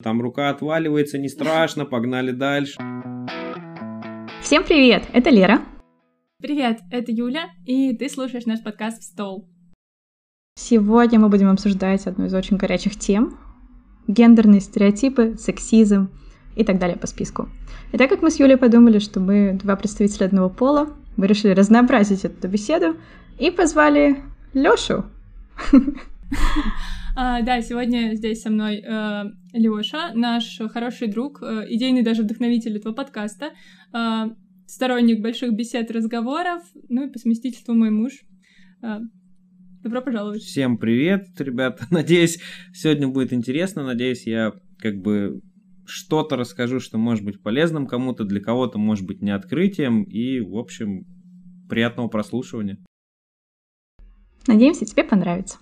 Там рука отваливается, не страшно, погнали дальше. Всем привет, это Лера. Привет, это Юля, и ты слушаешь наш подкаст «В стол». Сегодня мы будем обсуждать одну из очень горячих тем — гендерные стереотипы, сексизм и так далее по списку. И так как мы с Юлей подумали, что мы два представителя одного пола, мы решили разнообразить эту беседу и позвали Лёшу. А, да, сегодня здесь со мной э, Лёша, наш хороший друг, э, идейный даже вдохновитель этого подкаста, э, сторонник больших бесед разговоров, ну и по совместительству мой муж. Э, добро пожаловать. Всем привет, ребята. Надеюсь, сегодня будет интересно. Надеюсь, я как бы что-то расскажу, что может быть полезным кому-то, для кого-то может быть не открытием. И, в общем, приятного прослушивания. Надеемся, тебе понравится.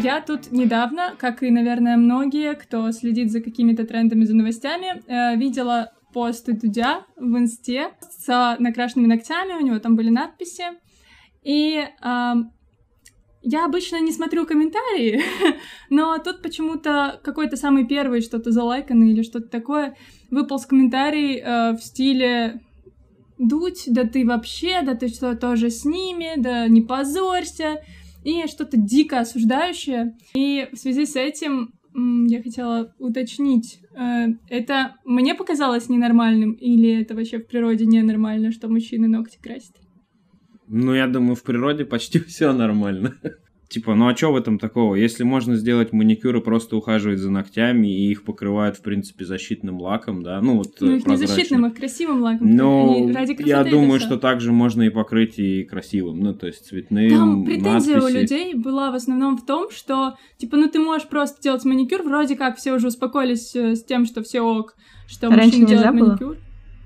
Я тут недавно, как и, наверное, многие, кто следит за какими-то трендами, за новостями, э, видела пост Дудя в инсте с накрашенными ногтями, у него там были надписи. И э, я обычно не смотрю комментарии, но тут почему-то какой-то самый первый что-то залайканный или что-то такое выпал с комментарий э, в стиле «Дудь, да ты вообще, да ты что, тоже с ними, да не позорься» и что-то дико осуждающее. И в связи с этим я хотела уточнить, э, это мне показалось ненормальным или это вообще в природе ненормально, что мужчины ногти красят? Ну, я думаю, в природе почти все нормально. Типа, ну а что в этом такого? Если можно сделать маникюр и просто ухаживать за ногтями, и их покрывают, в принципе, защитным лаком, да, ну вот Ну, их не защитным, а красивым лаком. Ну, я думаю, что также можно и покрыть и красивым, ну, то есть цветным, Там претензия надписи. у людей была в основном в том, что, типа, ну ты можешь просто делать маникюр, вроде как все уже успокоились э, с тем, что все ок, что Раньше мужчина делает маникюр.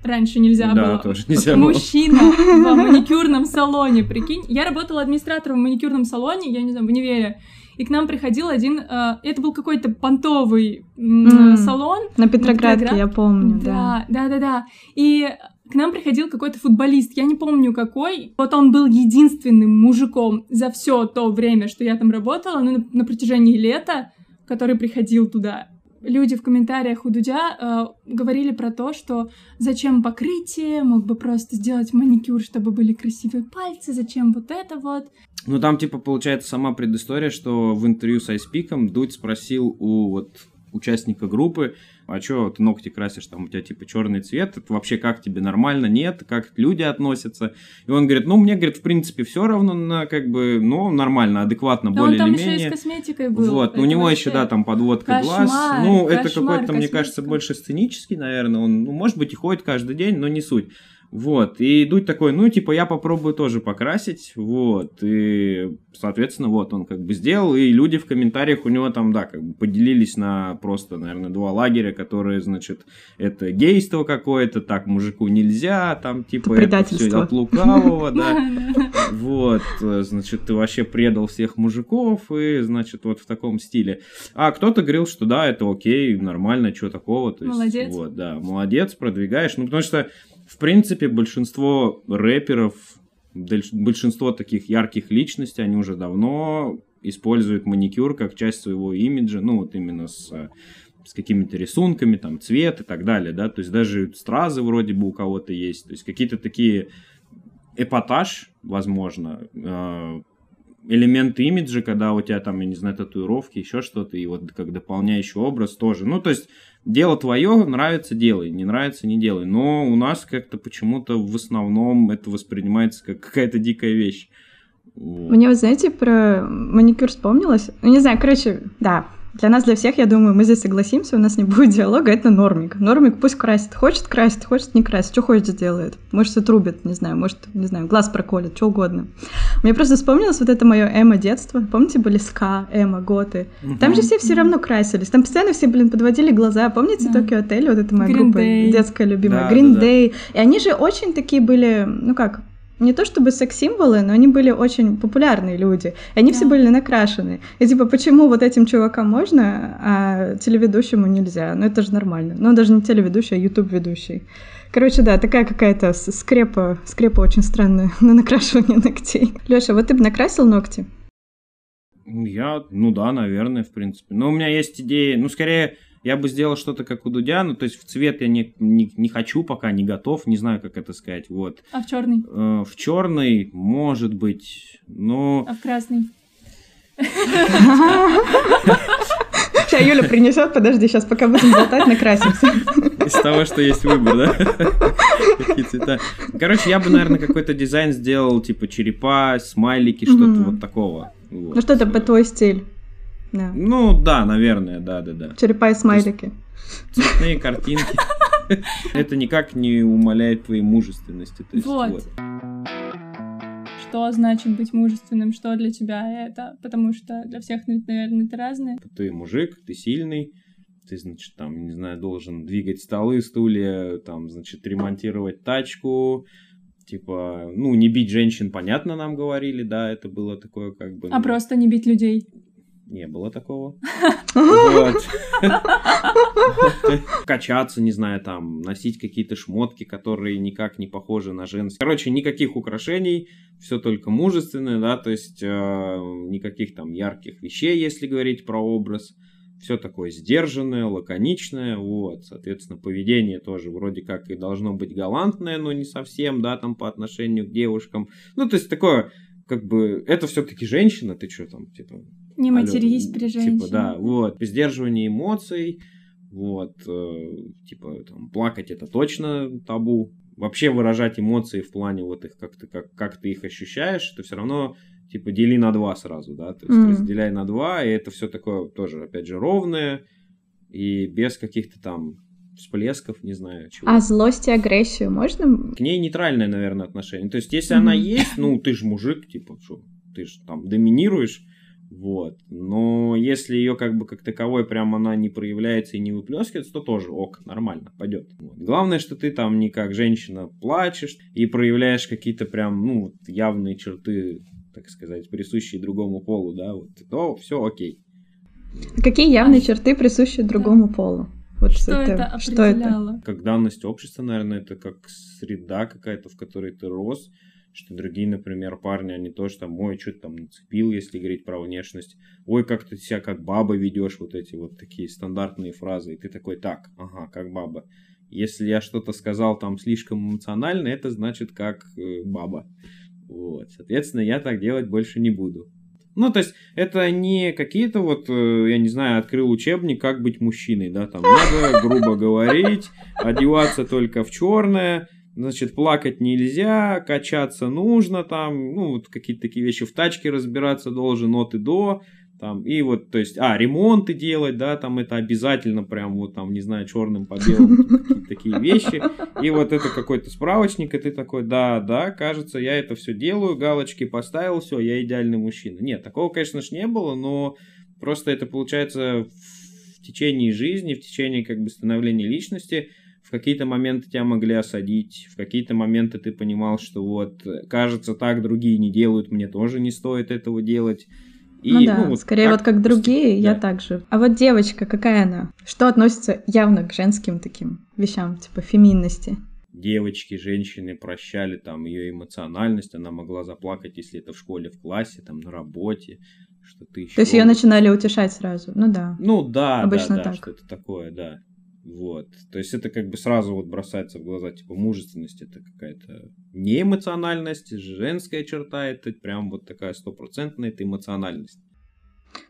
Раньше нельзя да, было. тоже нельзя Мужчина в маникюрном салоне, прикинь. Я работала администратором в маникюрном салоне, я не знаю, в универе. И к нам приходил один, э, это был какой-то понтовый mm, салон. На Петроградке, Петроград. я помню, да. Да, да, да, да. И к нам приходил какой-то футболист, я не помню какой. Вот он был единственным мужиком за все то время, что я там работала, ну, на, на протяжении лета, который приходил туда люди в комментариях у Дудя э, говорили про то, что зачем покрытие, мог бы просто сделать маникюр, чтобы были красивые пальцы, зачем вот это вот. Ну, там, типа, получается сама предыстория, что в интервью с Айспиком Дудь спросил у вот участника группы, а что ты ногти красишь, там у тебя типа черный цвет, это вообще как тебе нормально, нет, как люди относятся. И он говорит, ну мне, говорит, в принципе все равно, на, как бы, ну нормально, адекватно, да более или менее. Он там еще и с косметикой был. Вот, у него еще, да, там подводка кошмар, глаз. Ну, это какой-то, косметика. мне кажется, больше сценический, наверное. Он, ну, может быть, и ходит каждый день, но не суть. Вот, и Дудь такой, ну, типа, я попробую тоже покрасить, вот, и, соответственно, вот, он как бы сделал, и люди в комментариях у него там, да, как бы поделились на просто, наверное, два лагеря, которые, значит, это гейство какое-то, так, мужику нельзя, там, типа, это все от лукавого, да, вот, значит, ты вообще предал всех мужиков, и, значит, вот в таком стиле. А кто-то говорил, что да, это окей, нормально, что такого, то есть, вот, да, молодец, продвигаешь, ну, потому что в принципе, большинство рэперов, большинство таких ярких личностей, они уже давно используют маникюр как часть своего имиджа, ну вот именно с, с какими-то рисунками, там, цвет и так далее, да, то есть даже стразы вроде бы у кого-то есть, то есть какие-то такие эпатаж, возможно, э, элементы имиджа, когда у тебя там, я не знаю, татуировки, еще что-то, и вот как дополняющий образ тоже. Ну, то есть, дело твое, нравится, делай, не нравится, не делай. Но у нас как-то почему-то в основном это воспринимается как какая-то дикая вещь. Мне, вот знаете, про маникюр вспомнилось. Ну, не знаю, короче, да, для нас, для всех, я думаю, мы здесь согласимся, у нас не будет диалога, это нормик. Нормик пусть красит, хочет красит, хочет не красит, что хочет сделает. Может, отрубит, не знаю, может, не знаю, глаз проколет, что угодно. Мне просто вспомнилось вот это мое эмо детство. Помните, были ска, эмо, готы? Там же все все равно красились. Там постоянно все, блин, подводили глаза. Помните Да. Токио Отель? Вот это моя Green группа Day. детская любимая. Да, Green да, да. Day. И они же очень такие были, ну как, не то чтобы секс-символы, но они были очень популярные люди. И они все Да. были накрашены. И типа, почему вот этим чувакам можно, а телеведущему нельзя? Ну это же нормально. Ну даже не телеведущий, а ютуб-ведущий. Короче, да, такая какая-то скрепа, скрепа очень странная на накрашивание ногтей. Лёша, вот ты бы накрасил ногти? Я, ну да, наверное, в принципе. Но у меня есть идеи, ну, скорее, я бы сделал что-то как у Дудя, ну, то есть в цвет я не, не, не хочу, пока не готов, не знаю, как это сказать, вот. А в черный? Э, в черный, может быть, но... А в красный? Сейчас Юля принесет, подожди, сейчас пока будем болтать, накрасимся. Из того, что есть выбор, да? Какие цвета. Короче, я бы, наверное, какой-то дизайн сделал, типа черепа, смайлики, что-то вот такого. Ну, что-то по твой стиль. Да. Ну да, наверное, да, да, да. Черепа и смайлики. Цветные картинки. Это никак не умаляет твоей мужественности. вот. Что значит быть мужественным? Что для тебя это? Потому что для всех, наверное, это разное. Ты мужик, ты сильный, ты, значит, там, не знаю, должен двигать столы, стулья, там, значит, ремонтировать тачку, типа, ну, не бить женщин, понятно, нам говорили, да, это было такое как бы... А ну... просто не бить людей? Не было такого. Качаться, не знаю, там, носить какие-то шмотки, которые никак не похожи на женские. Короче, никаких украшений, все только мужественное, да, то есть э, никаких там ярких вещей, если говорить про образ все такое сдержанное, лаконичное, вот, соответственно, поведение тоже вроде как и должно быть галантное, но не совсем, да, там по отношению к девушкам, ну, то есть такое, как бы, это все-таки женщина, ты что там, типа... Не матерись при женщине. Типа, да, вот, сдерживание эмоций, вот, э, типа, там, плакать это точно табу, вообще выражать эмоции в плане вот их, как ты, как, как ты их ощущаешь, это все равно типа дели на два сразу, да, то есть mm. разделяй на два, и это все такое тоже, опять же, ровное и без каких-то там всплесков, не знаю чего. А злость и агрессию можно? К ней нейтральное, наверное, отношение. То есть, если mm она есть, ну, ты же мужик, типа, что, ты же там доминируешь, вот. Но если ее как бы как таковой прям она не проявляется и не выплескивается, то тоже ок, нормально, пойдет. Вот. Главное, что ты там не как женщина плачешь и проявляешь какие-то прям, ну, явные черты так сказать, присущие другому полу, да, вот, то все окей. Какие явные а черты присущи другому да. полу? Вот что, это, это что это? Как данность общества, наверное, это как среда какая-то, в которой ты рос, что другие, например, парни, они ой, что ты там нацепил, если говорить про внешность, ой, как ты себя как баба ведешь, вот эти вот такие стандартные фразы, и ты такой, так, ага, как баба. Если я что-то сказал там слишком эмоционально, это значит как э, баба. Вот, соответственно, я так делать больше не буду. Ну, то есть, это не какие-то вот, э, я не знаю, открыл учебник, как быть мужчиной, да, там надо грубо говорить, одеваться только в черное, значит, плакать нельзя, качаться нужно там, ну, вот какие-то такие вещи, в тачке разбираться должен от и до, там, и вот, то есть, а, ремонты делать, да, там это обязательно прям вот там, не знаю, черным по белому, такие вещи. И вот это какой-то справочник, и ты такой, да, да, кажется, я это все делаю, галочки поставил, все, я идеальный мужчина. Нет, такого, конечно же, не было, но просто это получается в течение жизни, в течение как бы становления личности, какие-то моменты тебя могли осадить, в какие-то моменты ты понимал, что вот, кажется, так другие не делают, мне тоже не стоит этого делать. И, ну да, ну, вот скорее вот как другие, да. я также. А вот девочка, какая она? Что относится явно к женским таким вещам, типа феминности? Девочки, женщины прощали там ее эмоциональность, она могла заплакать, если это в школе, в классе, там на работе, что-то еще. То есть ее начинали утешать сразу, ну да. Ну да, Обычно да, да, так. что-то такое, да. Вот. То есть это как бы сразу вот бросается в глаза, типа, мужественность это какая-то не эмоциональность, женская черта, это прям вот такая стопроцентная, это эмоциональность.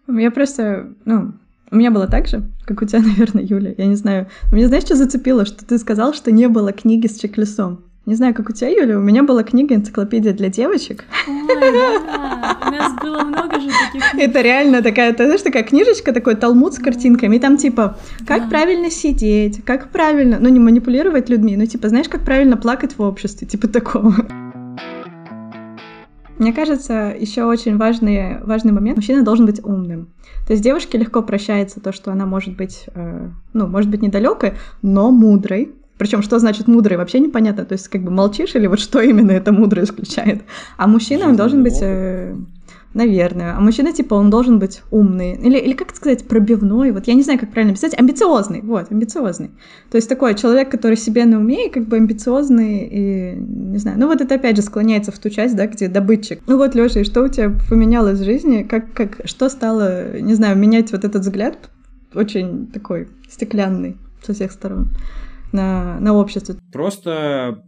Я просто, ну, у меня было так же, как у тебя, наверное, Юля, я не знаю. Но мне знаешь, что зацепило? Что ты сказал, что не было книги с чек-листом. Не знаю, как у тебя, Юля, у меня была книга «Энциклопедия для девочек». Ой, да, у нас было много же таких Это реально такая, ты знаешь, такая книжечка, такой талмуд с картинками, и там типа, как правильно сидеть, как правильно, ну не манипулировать людьми, но типа, знаешь, как правильно плакать в обществе, типа такого. Мне кажется, еще очень важный, важный момент. Мужчина должен быть умным. То есть девушке легко прощается то, что она может быть, э, ну, может быть недалекой, но мудрой. Причем, что значит мудрый, вообще непонятно. То есть, как бы молчишь или вот что именно это мудрый исключает. А мужчина, он должен быть... Э, наверное. А мужчина, типа, он должен быть умный. Или, или как сказать, пробивной. Вот я не знаю, как правильно писать. Амбициозный. Вот, амбициозный. То есть такой человек, который себе на уме, и как бы амбициозный, и не знаю. Ну вот это опять же склоняется в ту часть, да, где добытчик. Ну вот, Лёша, и что у тебя поменялось в жизни? Как, как, что стало, не знаю, менять вот этот взгляд очень такой стеклянный со всех сторон на, на общество? Просто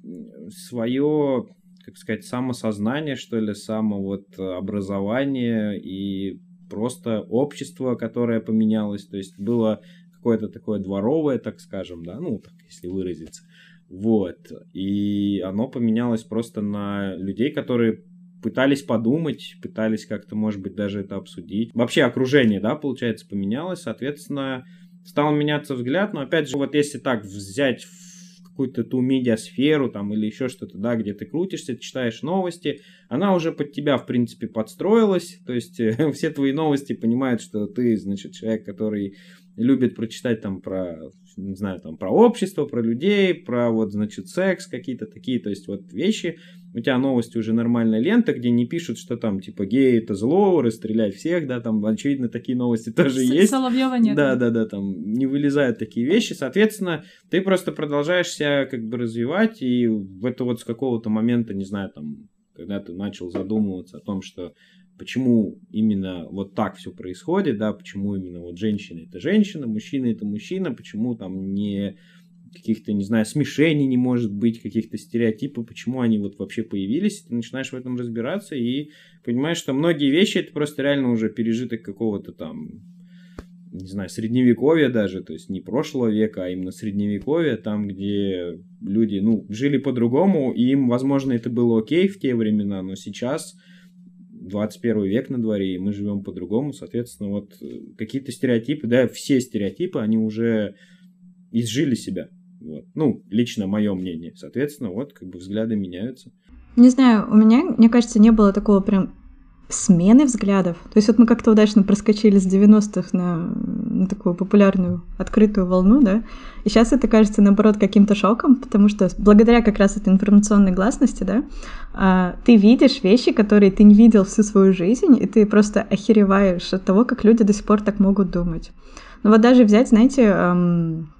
свое как сказать, самосознание, что ли, само вот образование и просто общество, которое поменялось, то есть было какое-то такое дворовое, так скажем, да, ну, так, если выразиться, вот, и оно поменялось просто на людей, которые пытались подумать, пытались как-то, может быть, даже это обсудить. Вообще окружение, да, получается, поменялось, соответственно, стал меняться взгляд, но опять же, вот если так взять какую-то ту медиасферу там или еще что-то, да, где ты крутишься, читаешь новости, она уже под тебя, в принципе, подстроилась, то есть все твои новости понимают, что ты, значит, человек, который любит прочитать там про, не знаю, там про общество, про людей, про вот, значит, секс, какие-то такие, то есть вот вещи. У тебя новости уже нормальная лента, где не пишут, что там, типа, гей это зло, расстрелять всех, да, там, очевидно, такие новости тоже С- есть. Соловьева нет. Да, да, да, там не вылезают такие вещи. Соответственно, ты просто продолжаешь себя как бы развивать, и в это вот с какого-то момента, не знаю, там, когда ты начал задумываться о том, что почему именно вот так все происходит, да, почему именно вот женщина это женщина, мужчина это мужчина, почему там не каких-то, не знаю, смешений не может быть, каких-то стереотипов, почему они вот вообще появились, ты начинаешь в этом разбираться и понимаешь, что многие вещи это просто реально уже пережиток какого-то там, не знаю, средневековья даже, то есть не прошлого века, а именно средневековья, там, где люди, ну, жили по-другому, и им, возможно, это было окей в те времена, но сейчас 21 век на дворе, и мы живем по-другому, соответственно, вот э, какие-то стереотипы, да, все стереотипы, они уже изжили себя. Вот. Ну, лично мое мнение. Соответственно, вот как бы взгляды меняются. Не знаю, у меня, мне кажется, не было такого прям смены взглядов. То есть вот мы как-то удачно проскочили с 90-х на, на такую популярную открытую волну, да, и сейчас это кажется, наоборот, каким-то шоком, потому что благодаря как раз этой информационной гласности, да, а, ты видишь вещи, которые ты не видел всю свою жизнь, и ты просто охереваешь от того, как люди до сих пор так могут думать. Ну вот даже взять, знаете,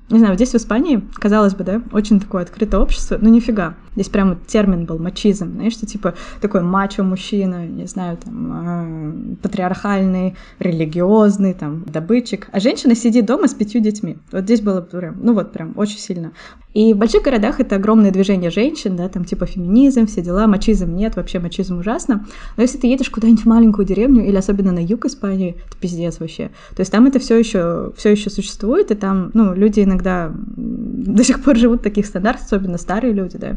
не знаю, здесь в Испании, казалось бы, да, очень такое открытое общество, но нифига. Здесь прямо термин был мачизм, знаешь, что типа такой мачо-мужчина, не знаю, там, э, патриархальный, религиозный, там, добытчик. А женщина сидит дома с пятью детьми. Вот здесь было прям, ну вот прям очень сильно. И в больших городах это огромное движение женщин, да, там типа феминизм, все дела, мачизм нет, вообще мачизм ужасно. Но если ты едешь куда-нибудь в маленькую деревню, или особенно на юг Испании, это пиздец вообще. То есть там это все еще, все еще существует, и там, ну, люди иногда до сих пор живут в таких стандартах, особенно старые люди, да.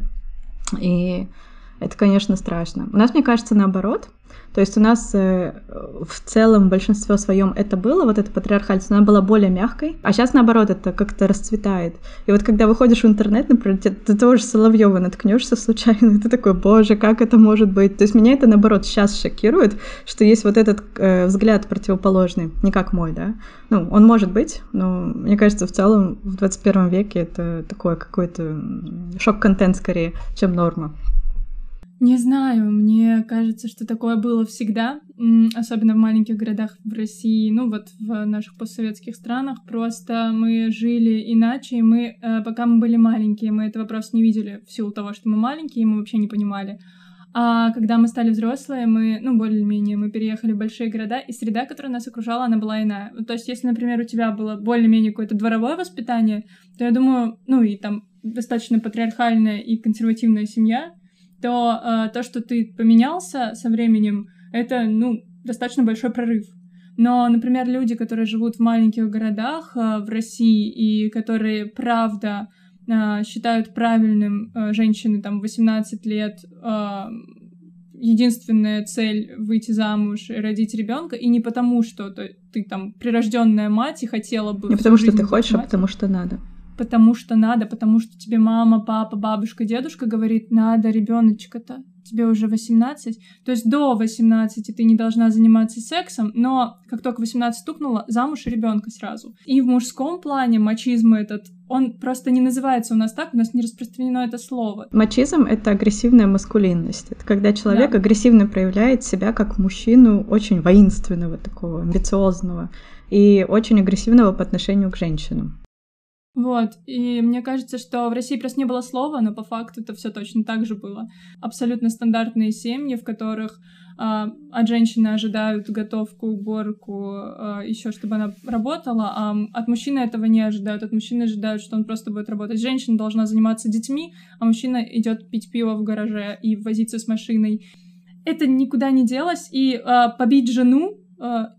И это, конечно, страшно. У нас, мне кажется, наоборот. То есть у нас э, в целом в большинстве своем это было, вот эта патриархальность, она была более мягкой, а сейчас наоборот это как-то расцветает. И вот когда выходишь в интернет, например, ты, ты тоже Соловьева наткнешься случайно, и ты такой, боже, как это может быть? То есть меня это наоборот сейчас шокирует, что есть вот этот э, взгляд противоположный, не как мой, да. Ну, он может быть, но мне кажется, в целом в 21 веке это такой какой-то шок-контент скорее, чем норма. Не знаю, мне кажется, что такое было всегда, особенно в маленьких городах в России, ну вот в наших постсоветских странах. Просто мы жили иначе, и мы, э, пока мы были маленькие, мы этого просто не видели в силу того, что мы маленькие, и мы вообще не понимали. А когда мы стали взрослые, мы, ну, более-менее, мы переехали в большие города, и среда, которая нас окружала, она была иная. То есть, если, например, у тебя было более-менее какое-то дворовое воспитание, то я думаю, ну, и там достаточно патриархальная и консервативная семья, то э, то, что ты поменялся со временем, это, ну, достаточно большой прорыв. Но, например, люди, которые живут в маленьких городах э, в России и которые, правда, э, считают правильным э, женщины там 18 лет э, единственная цель выйти замуж и родить ребенка, и не потому, что ты, ты там прирожденная мать и хотела бы. Не потому, что ты хочешь, мать. а потому что надо потому что надо, потому что тебе мама, папа, бабушка, дедушка говорит, надо ребеночка-то, тебе уже 18. То есть до 18 ты не должна заниматься сексом, но как только 18 стукнула, замуж и ребенка сразу. И в мужском плане мачизм этот он просто не называется у нас так, у нас не распространено это слово. Мачизм — это агрессивная маскулинность. Это когда человек Да. агрессивно проявляет себя как мужчину очень воинственного, такого амбициозного и очень агрессивного по отношению к женщинам. Вот, и мне кажется, что в России просто не было слова, но по факту это все точно так же было. Абсолютно стандартные семьи, в которых а, от женщины ожидают готовку, уборку, еще чтобы она работала, а от мужчины этого не ожидают. От мужчины ожидают, что он просто будет работать. Женщина должна заниматься детьми, а мужчина идет пить пиво в гараже и возиться с машиной. Это никуда не делось, и а, побить жену а,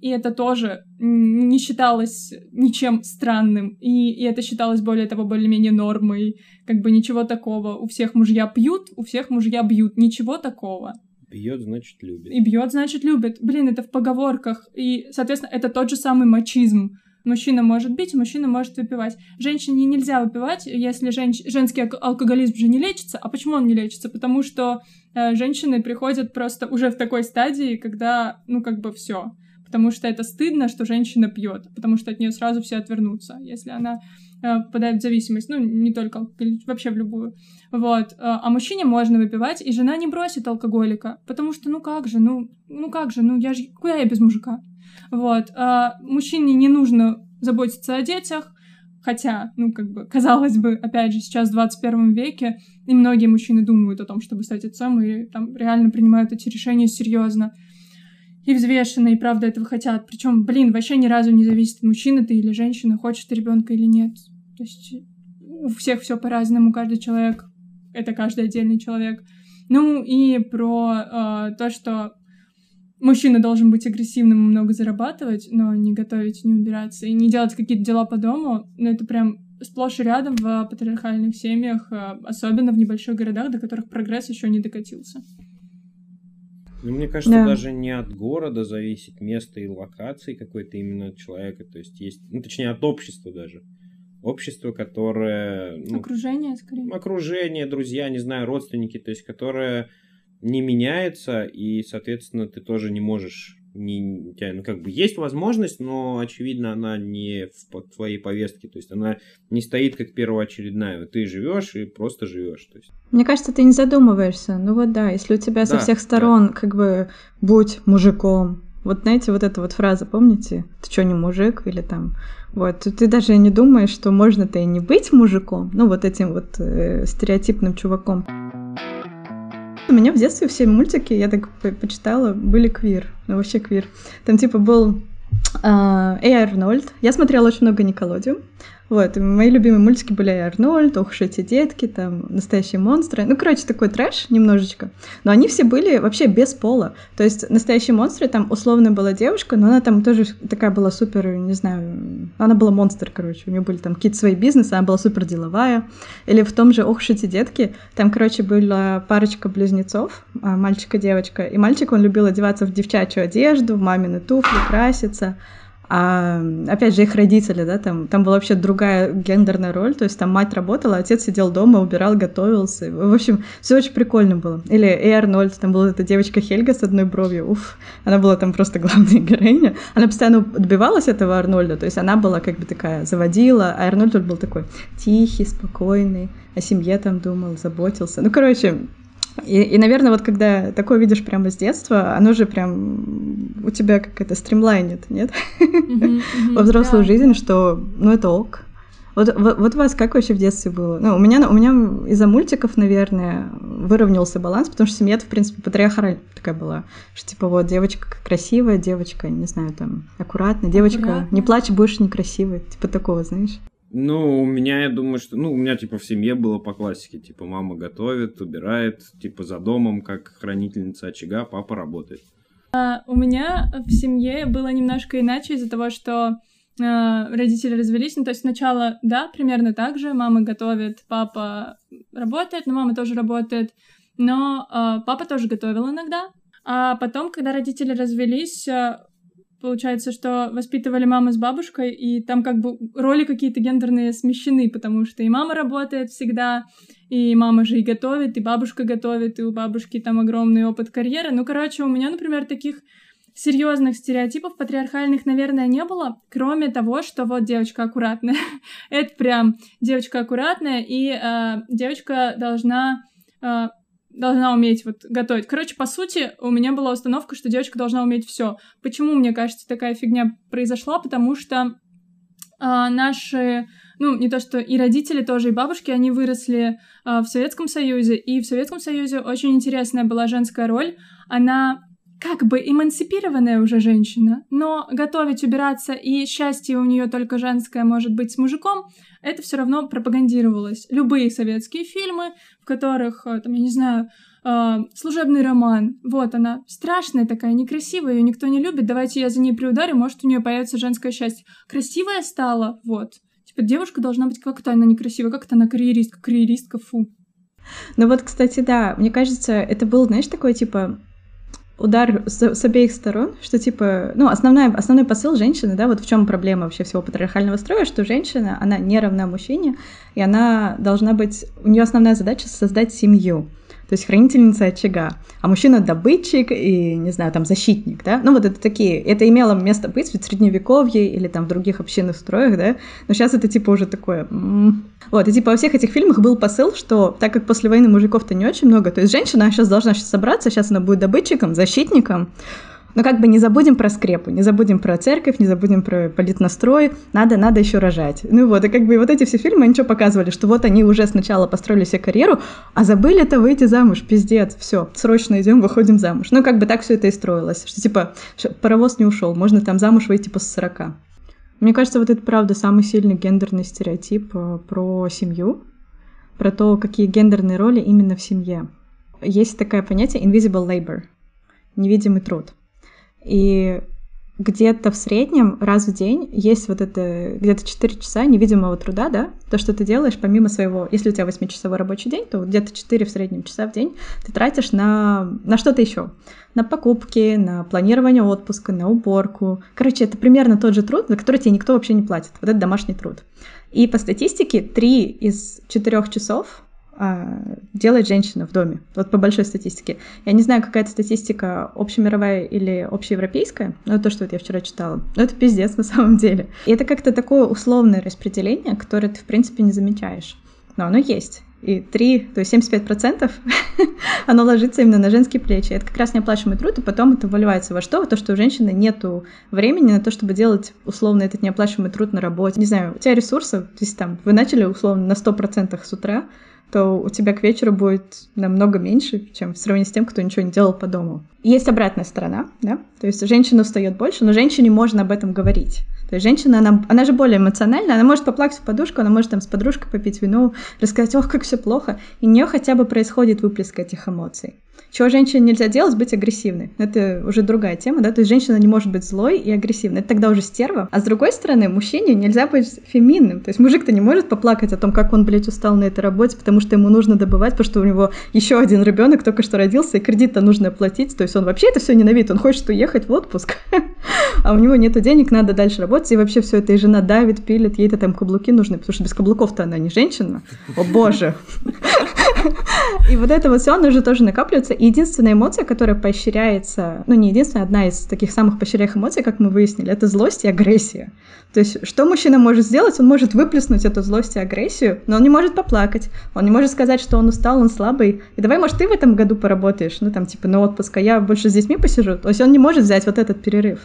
и это тоже не считалось ничем странным, и, и это считалось более того более-менее нормой, как бы ничего такого. У всех мужья пьют, у всех мужья бьют, ничего такого. Бьет, значит, любит. И бьет, значит, любит. Блин, это в поговорках. И, соответственно, это тот же самый мачизм. Мужчина может бить, мужчина может выпивать. Женщине нельзя выпивать, если женщ... женский алк- алкоголизм же не лечится. А почему он не лечится? Потому что э, женщины приходят просто уже в такой стадии, когда, ну, как бы все. Потому что это стыдно, что женщина пьет, потому что от нее сразу все отвернутся, если она э, попадает в зависимость, ну, не только алкоголь, вообще в любую. Вот. Э, А мужчине можно выпивать, и жена не бросит алкоголика, потому что, ну как же, ну, ну как же, ну я же, куда я без мужика? Вот. А мужчине не нужно заботиться о детях, хотя, ну, как бы, казалось бы, опять же, сейчас в 21 веке, и многие мужчины думают о том, чтобы стать отцом, и там реально принимают эти решения серьезно и взвешенно, и правда этого хотят. Причем, блин, вообще ни разу не зависит, мужчина ты или женщина, хочет ребенка или нет. То есть у всех все по-разному, каждый человек это каждый отдельный человек. Ну и про э, то, что мужчина должен быть агрессивным и много зарабатывать, но не готовить, не убираться и не делать какие-то дела по дому, ну это прям сплошь и рядом в патриархальных семьях, э, особенно в небольших городах, до которых прогресс еще не докатился. Ну, мне кажется, Да. даже не от города зависит место и локации какой-то именно человека. То есть есть, ну, точнее, от общества даже. Общество, которое... ну, Окружение, скорее. окружение, друзья, не знаю, родственники, то есть, которое не меняется, и, соответственно, ты тоже не можешь, не, ну, как бы есть возможность, но, очевидно, она не в твоей повестке, то есть, она не стоит как первоочередная. Ты живешь и просто живешь, то есть. Мне кажется, ты не задумываешься. Ну вот да, если у тебя со Да, всех да. сторон как бы будь мужиком. Вот знаете, вот эта вот фраза, помните? Ты что, не мужик? Или там... Вот, ты даже не думаешь, что можно-то и не быть мужиком. Ну, вот этим вот э, стереотипным чуваком. У меня в детстве все мультики, я так по- почитала, были квир. Ну, вообще квир. Там типа был а, Эй Арнольд. Я смотрела очень много Николодиум. Вот, и мои любимые мультики были Арнольд, Ох эти детки, там, Настоящие монстры. Ну, короче, такой трэш немножечко. Но они все были вообще без пола. То есть Настоящие монстры, там условно была девушка, но она там тоже такая была супер, не знаю, она была монстр, короче. У нее были там какие-то свои бизнесы, она была супер деловая. Или в том же Ох эти детки, там, короче, была парочка близнецов, а, мальчик и девочка. И мальчик, он любил одеваться в девчачью одежду, в мамины туфли, краситься. А опять же, их родители, да, там, там была вообще другая гендерная роль, то есть там мать работала, отец сидел дома, убирал, готовился. В общем, все очень прикольно было. Или Эй Арнольд, там была эта девочка Хельга с одной бровью, уф, она была там просто главная героиня. Она постоянно добивалась этого Арнольда, то есть она была как бы такая, заводила, а Арнольд был такой тихий, спокойный, о семье там думал, заботился. Ну, короче, и, и, наверное, вот когда такое видишь прямо с детства, оно же прям у тебя как это стримлайнит, нет? Мгм, Во взрослую да, жизнь, да. что, ну, это ок. Вот, вот, вот у вас как вообще в детстве было? Ну, у меня, у меня из-за мультиков, наверное, выровнялся баланс, потому что семья, в принципе, патриархальная такая была. Что, типа, вот, девочка красивая, девочка, не знаю, там, аккуратная, девочка, не плачь, будешь некрасивой. Типа такого, знаешь? Ну, у меня, я думаю, что... Ну, у меня, типа, в семье было по классике. Типа, мама готовит, убирает, типа, за домом, как хранительница очага, папа работает. А, У меня в семье было немножко иначе из-за того, что э, родители развелись. Ну, то есть сначала, да, примерно так же. Мама готовит, папа работает, но мама тоже работает. Но э, папа тоже готовил иногда. А потом, когда родители развелись, э, получается, что воспитывали мама с бабушкой, и там как бы роли какие-то гендерные смещены, потому что и мама работает всегда, и мама же и готовит, и бабушка готовит, и у бабушки там огромный опыт карьеры. Ну, короче, у меня, например, таких серьезных стереотипов патриархальных, наверное, не было, кроме того, что вот девочка аккуратная. Это прям девочка аккуратная, и э, девочка должна э, должна уметь вот готовить. Короче, по сути, у меня была установка, что девочка должна уметь все. Почему, мне кажется, такая фигня произошла? Потому что э, наши ну, не то что и родители тоже, и бабушки, они выросли э, в Советском Союзе, и в Советском Союзе очень интересная была женская роль. Она как бы эмансипированная уже женщина, но готовить, убираться и счастье у нее только женское может быть с мужиком, это все равно пропагандировалось. Любые советские фильмы, в которых, э, там, я не знаю, э, служебный роман, вот она, страшная такая, некрасивая, ее никто не любит, давайте я за ней приударю, может, у нее появится женское счастье. Красивая стала, вот. Типа, девушка должна быть как-то она некрасивая, как-то она карьеристка, карьеристка, фу. Ну вот, кстати, да, мне кажется, это был, знаешь, такой, типа, удар с, с обеих сторон, что типа, ну, основная, основной посыл женщины, да, вот в чем проблема вообще всего патриархального строя, что женщина, она не равна мужчине, и она должна быть, у нее основная задача создать семью то есть хранительница очага, а мужчина добытчик и, не знаю, там защитник, да, ну вот это такие, это имело место быть в средневековье или там в других общинных строях, да, но сейчас это типа уже такое, вот, и типа во всех этих фильмах был посыл, что так как после войны мужиков-то не очень много, то есть женщина сейчас должна сейчас собраться, сейчас она будет добытчиком, защитником, но как бы не забудем про скрепу, не забудем про церковь, не забудем про политнастрой, надо, надо еще рожать. Ну вот, и как бы вот эти все фильмы, они что показывали, что вот они уже сначала построили себе карьеру, а забыли это выйти замуж, пиздец, все, срочно идем, выходим замуж. Ну как бы так все это и строилось, что типа паровоз не ушел, можно там замуж выйти после 40. Мне кажется, вот это правда самый сильный гендерный стереотип э, про семью, про то, какие гендерные роли именно в семье. Есть такое понятие invisible labor, невидимый труд. И где-то в среднем раз в день есть вот это где-то 4 часа невидимого труда, да, то, что ты делаешь помимо своего, если у тебя 8-часовой рабочий день, то где-то 4 в среднем часа в день ты тратишь на, на что-то еще, на покупки, на планирование отпуска, на уборку. Короче, это примерно тот же труд, за который тебе никто вообще не платит. Вот это домашний труд. И по статистике 3 из 4 часов делает женщина в доме. Вот по большой статистике. Я не знаю, какая это статистика общемировая или общеевропейская, но то, что вот я вчера читала. Но это пиздец на самом деле. И это как-то такое условное распределение, которое ты, в принципе, не замечаешь. Но оно есть. И 3, то есть 75% оно ложится именно на женские плечи. Это как раз неоплачиваемый труд, и потом это выливается во что? В то, что у женщины нету времени на то, чтобы делать условно этот неоплачиваемый труд на работе. Не знаю, у тебя ресурсов, то есть там вы начали условно на 100% с утра, то у тебя к вечеру будет намного меньше, чем в сравнении с тем, кто ничего не делал по дому. Есть обратная сторона, да, то есть женщина устает больше, но женщине можно об этом говорить. То есть женщина, она, она же более эмоциональна, она может поплакать в подушку, она может там с подружкой попить вино, рассказать, ох, как все плохо, и у нее хотя бы происходит выплеск этих эмоций. Чего женщине нельзя делать, быть агрессивной. Это уже другая тема, да, то есть женщина не может быть злой и агрессивной, это тогда уже стерва. А с другой стороны, мужчине нельзя быть феминным, то есть мужик-то не может поплакать о том, как он, блядь, устал на этой работе, потому что ему нужно добывать, потому что у него еще один ребенок только что родился, и кредит-то нужно оплатить, то есть он вообще это все ненавидит, он хочет уехать в отпуск, а у него нет денег, надо дальше работать, и вообще все это и жена давит, пилит, ей-то там каблуки нужны, потому что без каблуков-то она не женщина. О боже! И вот это вот все, оно уже тоже накапливается. Единственная эмоция, которая поощряется, ну не единственная, одна из таких самых поощряемых эмоций, как мы выяснили, это злость и агрессия. То есть, что мужчина может сделать? Он может выплеснуть эту злость и агрессию, но он не может поплакать, он не может сказать, что он устал, он слабый. И давай, может, ты в этом году поработаешь, ну там типа на отпуск, а я больше с детьми посижу. То есть он не может взять вот этот перерыв.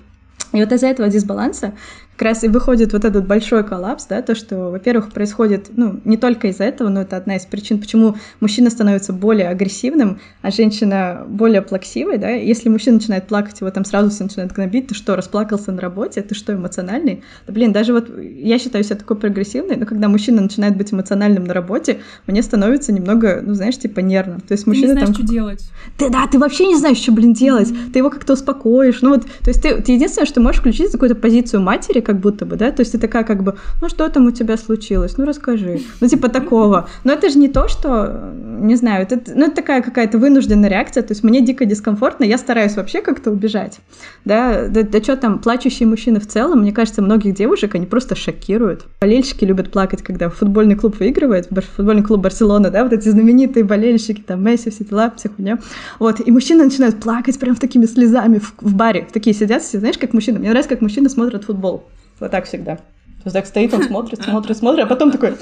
И вот из-за этого дисбаланса как раз и выходит вот этот большой коллапс, да, то, что, во-первых, происходит, ну, не только из-за этого, но это одна из причин, почему мужчина становится более агрессивным, а женщина более плаксивой, да, если мужчина начинает плакать, его там сразу все начинают гнобить, ты что, расплакался на работе, ты что, эмоциональный? Да, блин, даже вот я считаю себя такой прогрессивной, но когда мужчина начинает быть эмоциональным на работе, мне становится немного, ну, знаешь, типа нервно. То есть мужчина ты не знаешь, там... что делать. Ты, да, ты вообще не знаешь, что, блин, делать. Mm-hmm. Ты его как-то успокоишь. Ну вот, то есть ты, ты единственное, что можешь включить какую-то позицию матери, как будто бы, да, то есть ты такая как бы, ну что там у тебя случилось, ну расскажи, ну типа такого. Но это же не то, что, не знаю, это, ну это такая какая-то вынужденная реакция, то есть мне дико дискомфортно, я стараюсь вообще как-то убежать, да, да, да что там, плачущие мужчины в целом, мне кажется, многих девушек они просто шокируют. Болельщики любят плакать, когда футбольный клуб выигрывает, футбольный клуб Барселона, да, вот эти знаменитые болельщики, там, Месси, все дела, вся хуйня. Вот, и мужчины начинают плакать прям такими слезами в, в баре, в такие сидят, все, знаешь, как мужчины. Мне нравится, как мужчины смотрят футбол. Вот так всегда. То есть так стоит, он смотрит, смотрит, смотрит, а потом такой, мы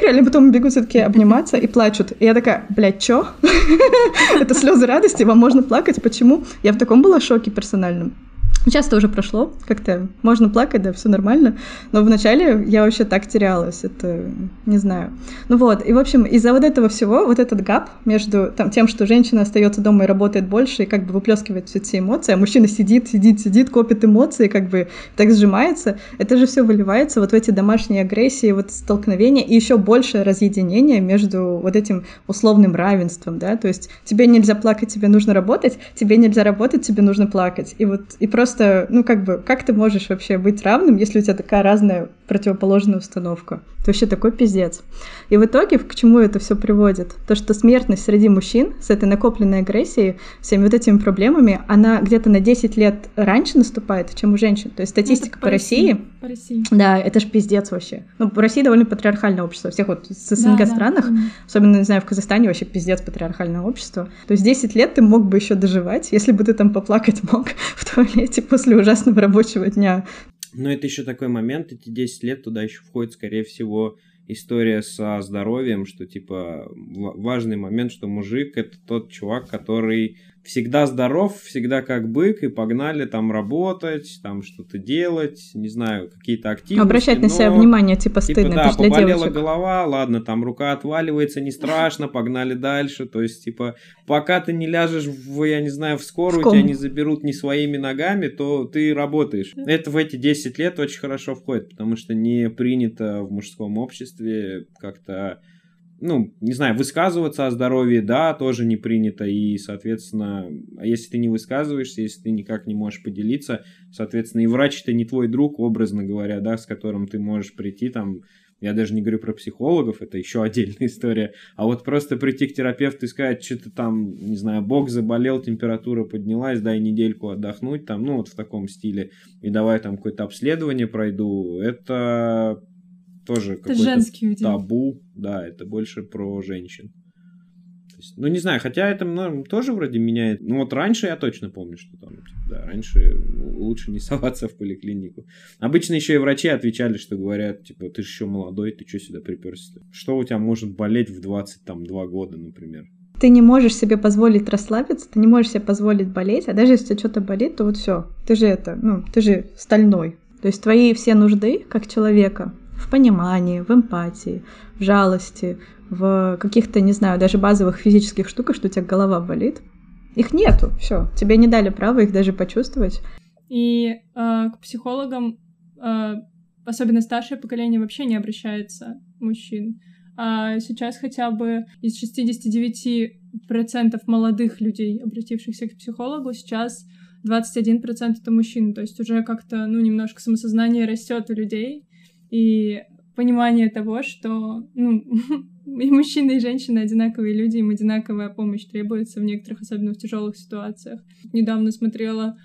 выиграли, потом бегут все-таки обниматься и плачут. И я такая, блядь, чё? Это слезы радости, вам можно плакать, почему? Я в таком была шоке персональном. Часто уже прошло, как-то можно плакать, да, все нормально. Но вначале я вообще так терялась, это не знаю. Ну вот, и в общем, из-за вот этого всего, вот этот гап между там, тем, что женщина остается дома и работает больше, и как бы выплескивает все эти эмоции, а мужчина сидит, сидит, сидит, копит эмоции, как бы так сжимается, это же все выливается вот в эти домашние агрессии, вот столкновения и еще больше разъединения между вот этим условным равенством, да, то есть тебе нельзя плакать, тебе нужно работать, тебе нельзя работать, тебе нужно плакать. И вот, и просто просто, ну, как бы, как ты можешь вообще быть равным, если у тебя такая разная противоположная установка? Это вообще такой пиздец. И в итоге к чему это все приводит? То, что смертность среди мужчин с этой накопленной агрессией, всеми вот этими проблемами, она где-то на 10 лет раньше наступает, чем у женщин. То есть статистика ну, по, по России, России, по России. Да, это ж пиздец вообще. Ну, в России довольно патриархальное общество. Всех вот с СНГ да, странах, да. особенно, не знаю, в Казахстане вообще пиздец патриархальное общество. То есть 10 лет ты мог бы еще доживать, если бы ты там поплакать мог в туалете после ужасного рабочего дня. Но это еще такой момент, эти 10 лет туда еще входит, скорее всего, история со здоровьем, что типа важный момент, что мужик это тот чувак, который всегда здоров, всегда как бык, и погнали там работать, там что-то делать, не знаю, какие-то активности. Обращать на себя внимание, типа, типа стыдно, да, для поболела девочек. голова, ладно, там рука отваливается, не страшно, погнали дальше, то есть, типа, пока ты не ляжешь в, я не знаю, в скорую, в тебя не заберут не своими ногами, то ты работаешь. Это в эти 10 лет очень хорошо входит, потому что не принято в мужском обществе как-то ну, не знаю, высказываться о здоровье, да, тоже не принято, и, соответственно, а если ты не высказываешься, если ты никак не можешь поделиться, соответственно, и врач это не твой друг, образно говоря, да, с которым ты можешь прийти, там, я даже не говорю про психологов, это еще отдельная история, а вот просто прийти к терапевту и сказать, что-то там, не знаю, бог заболел, температура поднялась, дай недельку отдохнуть, там, ну, вот в таком стиле, и давай там какое-то обследование пройду, это тоже какой-то табу. Да, это больше про женщин. есть, ну, не знаю, хотя это ну, тоже вроде меняет. Ну, вот раньше я точно помню, что там, типа, да, раньше лучше не соваться в поликлинику. Обычно еще и врачи отвечали, что говорят, типа, ты же еще молодой, ты что сюда приперся? Что у тебя может болеть в 22 года, например? Ты не можешь себе позволить расслабиться, ты не можешь себе позволить болеть, а даже если у тебя что-то болит, то вот все, ты же это, ну, ты же стальной. То есть твои все нужды как человека, в понимании, в эмпатии, в жалости, в каких-то, не знаю, даже базовых физических штуках, что у тебя голова болит. Их нету, все. Тебе не дали права их даже почувствовать. И э, к психологам, э, особенно старшее поколение, вообще не обращается мужчин. А сейчас хотя бы из 69% молодых людей, обратившихся к психологу, сейчас 21% это мужчины. То есть уже как-то, ну, немножко самосознание растет у людей и понимание того, что ну, и мужчины, и женщины одинаковые люди, им одинаковая помощь требуется в некоторых, особенно в тяжелых ситуациях. Недавно смотрела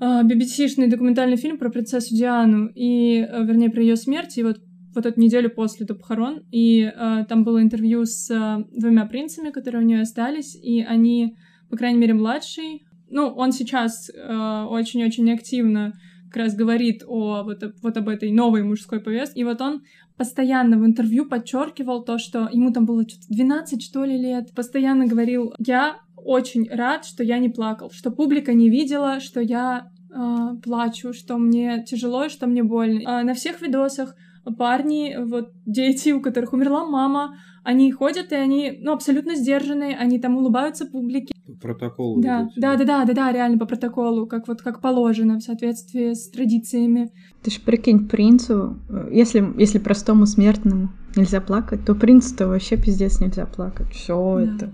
BBC-шный документальный фильм про принцессу Диану, и, э, вернее, про ее смерть, и вот вот эту неделю после до похорон, и э, там было интервью с э, двумя принцами, которые у нее остались, и они, по крайней мере, младший, ну, он сейчас э, очень-очень активно как раз говорит о вот, вот об этой новой мужской повестке. И вот он постоянно в интервью подчеркивал то, что ему там было что-то 12, что ли, лет. Постоянно говорил, я очень рад, что я не плакал, что публика не видела, что я э, плачу, что мне тяжело, что мне больно. А на всех видосах парни, вот дети, у которых умерла мама, они ходят, и они, ну, абсолютно сдержанные, они там улыбаются публике. Протоколу. Да, да, да, да, да, да, реально по протоколу, как вот как положено, в соответствии с традициями. Ты ж прикинь, принцу, если, если простому смертному нельзя плакать, то принцу-то вообще пиздец нельзя плакать. Все да. это.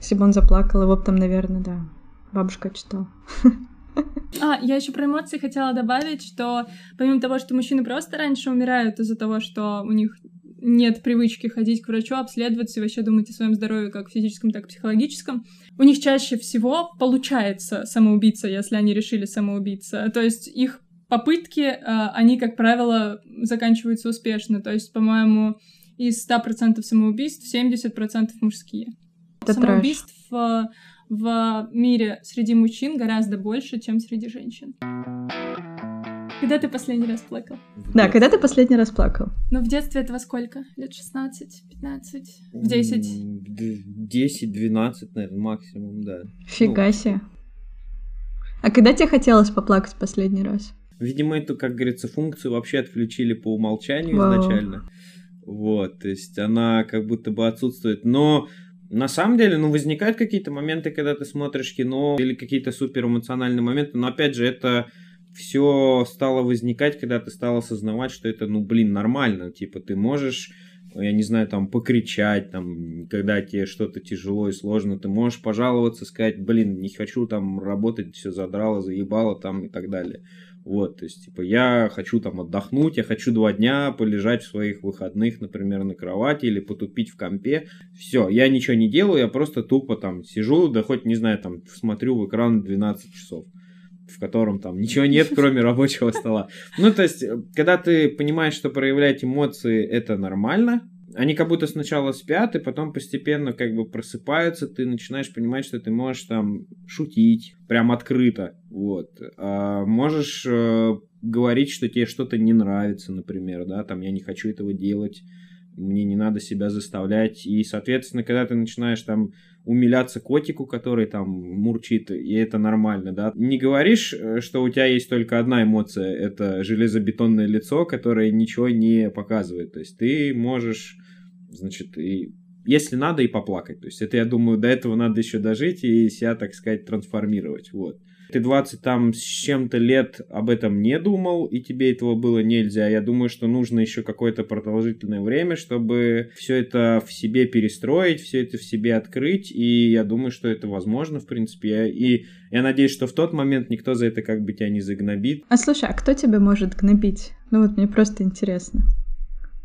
Если бы он заплакал, его бы там, наверное, да, бабушка читала. А, я еще про эмоции хотела добавить, что помимо того, что мужчины просто раньше умирают из-за того, что у них нет привычки ходить к врачу, обследоваться и вообще думать о своем здоровье как физическом, так и психологическом, у них чаще всего получается самоубийца, если они решили самоубийца. То есть их попытки, э, они, как правило, заканчиваются успешно. То есть, по-моему, из 100% самоубийств 70% мужские. Это Самоубийств в, в мире среди мужчин гораздо больше, чем среди женщин. Когда ты последний раз плакал? Да, когда ты последний раз плакал? Ну, в детстве это во сколько? Лет 16, 15, в 10? 10-12, наверное, максимум, да. Фига себе. А когда тебе хотелось поплакать последний раз? Видимо, эту, как говорится, функцию вообще отключили по умолчанию Вау. изначально. Вот, то есть она как будто бы отсутствует. Но на самом деле, ну, возникают какие-то моменты, когда ты смотришь кино, или какие-то супер эмоциональные моменты, но опять же, это все стало возникать, когда ты стал осознавать, что это, ну, блин, нормально. Типа, ты можешь, я не знаю, там, покричать, там, когда тебе что-то тяжело и сложно, ты можешь пожаловаться, сказать, блин, не хочу там работать, все задрало, заебало там и так далее. Вот, то есть, типа, я хочу там отдохнуть, я хочу два дня полежать в своих выходных, например, на кровати или потупить в компе. Все, я ничего не делаю, я просто тупо там сижу, да хоть, не знаю, там, смотрю в экран 12 часов в котором там ничего нет, кроме рабочего стола. Ну, то есть, когда ты понимаешь, что проявлять эмоции это нормально, они как будто сначала спят, и потом постепенно как бы просыпаются, ты начинаешь понимать, что ты можешь там шутить, прям открыто, вот. А можешь э, говорить, что тебе что-то не нравится, например, да, там, я не хочу этого делать, мне не надо себя заставлять, и, соответственно, когда ты начинаешь там умиляться котику, который там мурчит, и это нормально, да. Не говоришь, э, что у тебя есть только одна эмоция, это железобетонное лицо, которое ничего не показывает. То есть ты можешь, значит, и если надо, и поплакать. То есть это, я думаю, до этого надо еще дожить и себя, так сказать, трансформировать. Вот. Ты 20 там с чем-то лет об этом не думал, и тебе этого было нельзя. Я думаю, что нужно еще какое-то продолжительное время, чтобы все это в себе перестроить, все это в себе открыть, и я думаю, что это возможно, в принципе. И я надеюсь, что в тот момент никто за это как бы тебя не загнобит. А слушай, а кто тебя может гнобить? Ну вот мне просто интересно.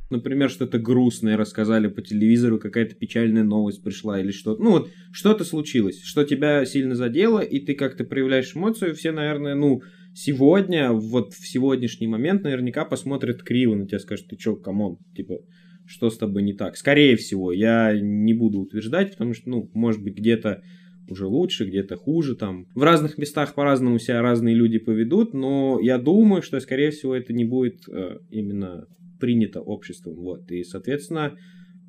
Например, что-то грустное рассказали по телевизору, какая-то печальная новость пришла или что-то. Ну вот, что-то случилось, что тебя сильно задело, и ты как-то проявляешь эмоцию, все, наверное, ну, сегодня, вот в сегодняшний момент наверняка посмотрят криво на тебя, скажут, ты чё, come on, типа, что с тобой не так? Скорее всего, я не буду утверждать, потому что, ну, может быть, где-то уже лучше, где-то хуже, там. В разных местах по-разному себя разные люди поведут, но я думаю, что, скорее всего, это не будет э, именно принято обществом, вот, и, соответственно,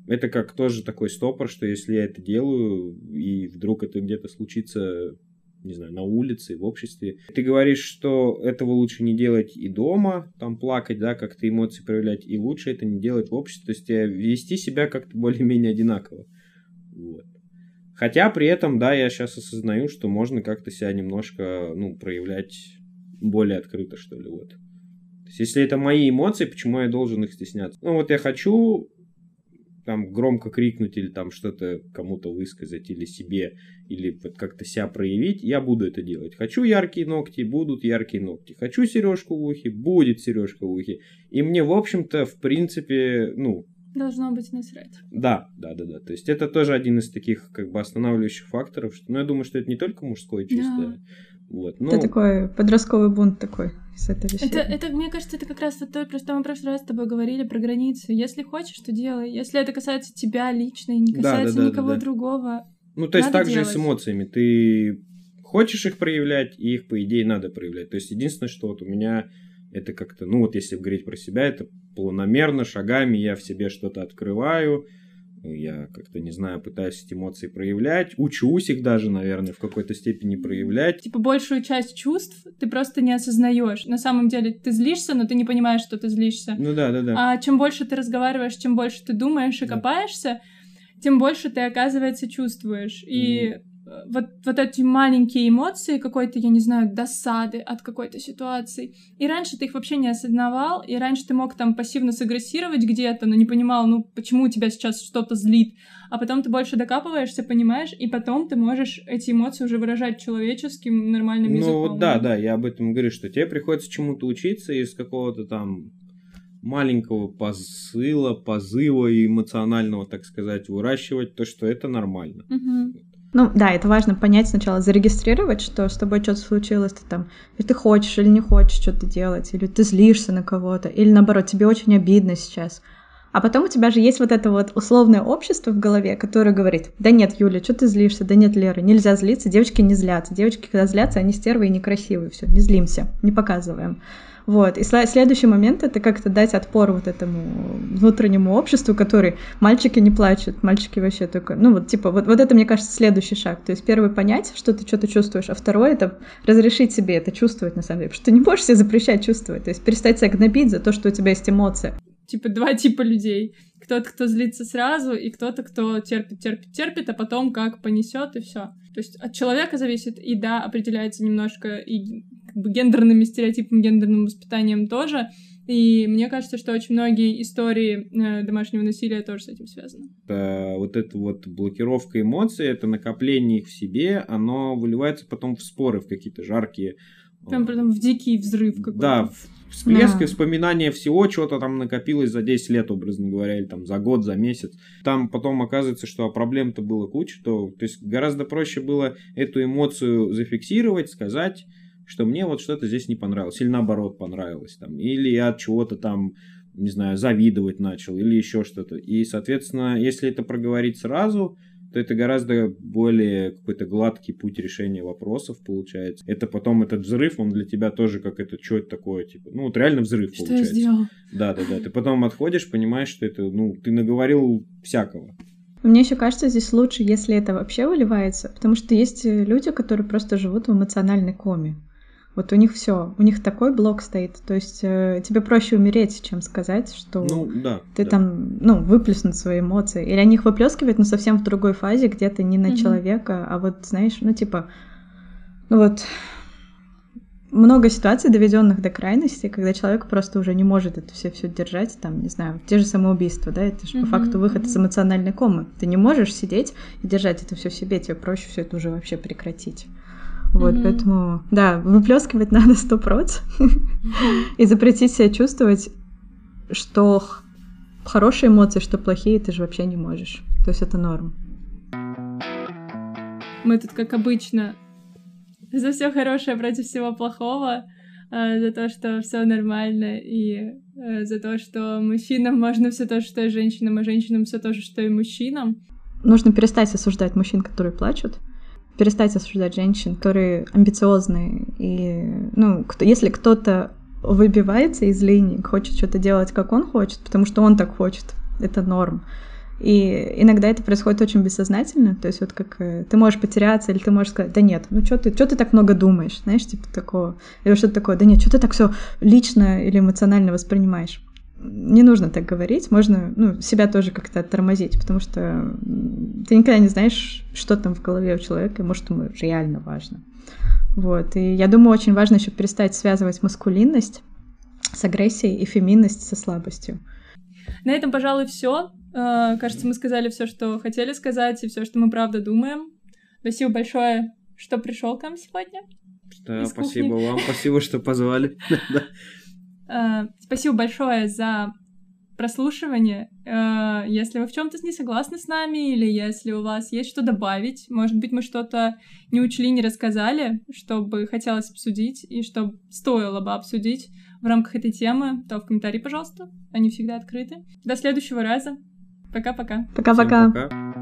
это как тоже такой стопор, что если я это делаю, и вдруг это где-то случится, не знаю, на улице, в обществе, ты говоришь, что этого лучше не делать и дома, там плакать, да, как-то эмоции проявлять, и лучше это не делать в обществе, то есть э, вести себя как-то более-менее одинаково, вот. Хотя при этом, да, я сейчас осознаю, что можно как-то себя немножко, ну, проявлять более открыто, что ли, вот. Есть, если это мои эмоции, почему я должен их стесняться? Ну, вот я хочу там громко крикнуть или там что-то кому-то высказать или себе, или вот как-то себя проявить, я буду это делать. Хочу яркие ногти, будут яркие ногти. Хочу сережку в ухе, будет сережка в ухе. И мне, в общем-то, в принципе, ну... Должно быть насрать. Да, да, да, да. То есть это тоже один из таких как бы останавливающих факторов. Что, ну, я думаю, что это не только мужское чувство. Да. Вот, но... Это такой подростковый бунт такой с этой вещи. Это, это, мне кажется, это как раз то, про что мы в прошлый раз с тобой говорили, про границы. Если хочешь, то делай. Если это касается тебя лично и не Да, да, касается да, да, никого да. другого, Ну, то есть Надо так же и с делать. эмоциями. Ты хочешь их проявлять, и их, по идее, надо проявлять. То есть единственное, что вот у меня это как-то, ну вот если говорить про себя, это планомерно, шагами я в себе что-то открываю, я как-то, не знаю, пытаюсь эти эмоции проявлять, учусь их даже, наверное, в какой-то степени проявлять. типа большую часть чувств ты просто не осознаешь. На самом деле ты злишься, но ты не понимаешь, что ты злишься. Ну да, да, да. А чем больше ты разговариваешь, чем больше ты думаешь и Да. копаешься, тем больше ты, оказывается, чувствуешь. И вот, вот эти маленькие эмоции какой-то, я не знаю, досады от какой-то ситуации. И раньше ты их вообще не осознавал, и раньше ты мог там пассивно сагрессировать где-то, но не понимал, ну, почему тебя сейчас что-то злит. А потом ты больше докапываешься, понимаешь, и потом ты можешь эти эмоции уже выражать человеческим, нормальным ну, языком. Ну, да, да, я об этом говорю, что тебе приходится чему-то учиться из какого-то там маленького посыла, позыва эмоционального, так сказать, выращивать то, что это нормально. Угу. Ну да, это важно понять сначала, зарегистрировать, что с тобой что-то случилось, ты там, или ты хочешь, или не хочешь что-то делать, или ты злишься на кого-то, или наоборот, тебе очень обидно сейчас. А потом у тебя же есть вот это вот условное общество в голове, которое говорит, да нет, Юля, что ты злишься, да нет, Лера, нельзя злиться, девочки не злятся, девочки, когда злятся, они стервы и некрасивые, все, не злимся, не показываем. Вот. И следующий момент — это как-то дать отпор вот этому внутреннему обществу, который мальчики не плачут, мальчики вообще только... Ну вот типа, вот, вот это, мне кажется, следующий шаг. То есть первый — понять, что ты что-то чувствуешь, а второй — это разрешить себе это чувствовать на самом деле. Потому что ты не можешь себе запрещать чувствовать. То есть перестать себя гнобить за то, что у тебя есть эмоция. Типа два типа людей. Кто-то, кто злится сразу, и кто-то, кто терпит, терпит, терпит, а потом как понесет и все. То есть от человека зависит, и да, определяется немножко и как бы гендерными стереотипами, гендерным воспитанием тоже. И мне кажется, что очень многие истории э, домашнего насилия тоже с этим связаны. Это, вот эта вот блокировка эмоций, это накопление их в себе, оно выливается потом в споры, в какие-то жаркие... Прям потом в дикий взрыв какой-то. Да, всплеск да. и вспоминание всего, чего-то там накопилось за 10 лет, образно говоря, или там за год, за месяц. Там потом оказывается, что проблем-то было куча, то, то есть гораздо проще было эту эмоцию зафиксировать, сказать, что мне вот что-то здесь не понравилось, или наоборот понравилось, там, или я от чего-то там, не знаю, завидовать начал, или еще что-то. И, соответственно, если это проговорить сразу, то это гораздо более какой-то гладкий путь решения вопросов получается. Это потом этот взрыв, он для тебя тоже как это, что это такое, типа, ну вот реально взрыв что получается. Я сделал? Да, да, да. Ты потом отходишь, понимаешь, что это, ну, ты наговорил всякого. Мне еще кажется, здесь лучше, если это вообще выливается, потому что есть люди, которые просто живут в эмоциональной коме. Вот у них все, у них такой блок стоит. То есть э, тебе проще умереть, чем сказать, что ну, да, ты да. там, ну, выплеснуть свои эмоции. Или они их выплескивают, но совсем в другой фазе, где-то не на mm-hmm. человека, а вот, знаешь, ну, типа, ну вот много ситуаций, доведенных до крайности, когда человек просто уже не может это все все держать, там, не знаю, те же самоубийства, да, это же mm-hmm. по факту выход из эмоциональной комы. Ты не можешь сидеть и держать это все в себе, тебе проще все это уже вообще прекратить. Вот, mm-hmm. поэтому, да, выплескивать надо сто проц и запретить себя чувствовать, что хорошие эмоции, что плохие, ты же вообще не можешь. То есть это норм. Мы тут, как обычно, за все хорошее против всего плохого, э, за то, что все нормально, и э, за то, что мужчинам можно все то, что и женщинам, а женщинам все то же, что и мужчинам. Нужно перестать осуждать мужчин, которые плачут, перестать осуждать женщин, которые амбициозные. И, ну, кто, если кто-то выбивается из линии, хочет что-то делать, как он хочет, потому что он так хочет, это норм. И иногда это происходит очень бессознательно, то есть вот как э, ты можешь потеряться, или ты можешь сказать, да нет, ну что ты, что ты так много думаешь, знаешь, типа такого, или что-то такое, да нет, что ты так все лично или эмоционально воспринимаешь не нужно так говорить, можно ну, себя тоже как-то тормозить, потому что ты никогда не знаешь, что там в голове у человека, и может, ему реально важно. Вот. И я думаю, очень важно еще перестать связывать маскулинность с агрессией и феминность со слабостью. На этом, пожалуй, все. Э, кажется, мы сказали все, что хотели сказать, и все, что мы правда думаем. Спасибо большое, что пришел к нам сегодня. Да, спасибо вам, спасибо, что позвали. Э, спасибо большое за прослушивание. Э, если вы в чем-то не согласны с нами, или если у вас есть что добавить, может быть, мы что-то не учли, не рассказали, чтобы хотелось обсудить и что стоило бы обсудить в рамках этой темы, то в комментарии, пожалуйста. Они всегда открыты. До следующего раза. Пока-пока. Пока-пока.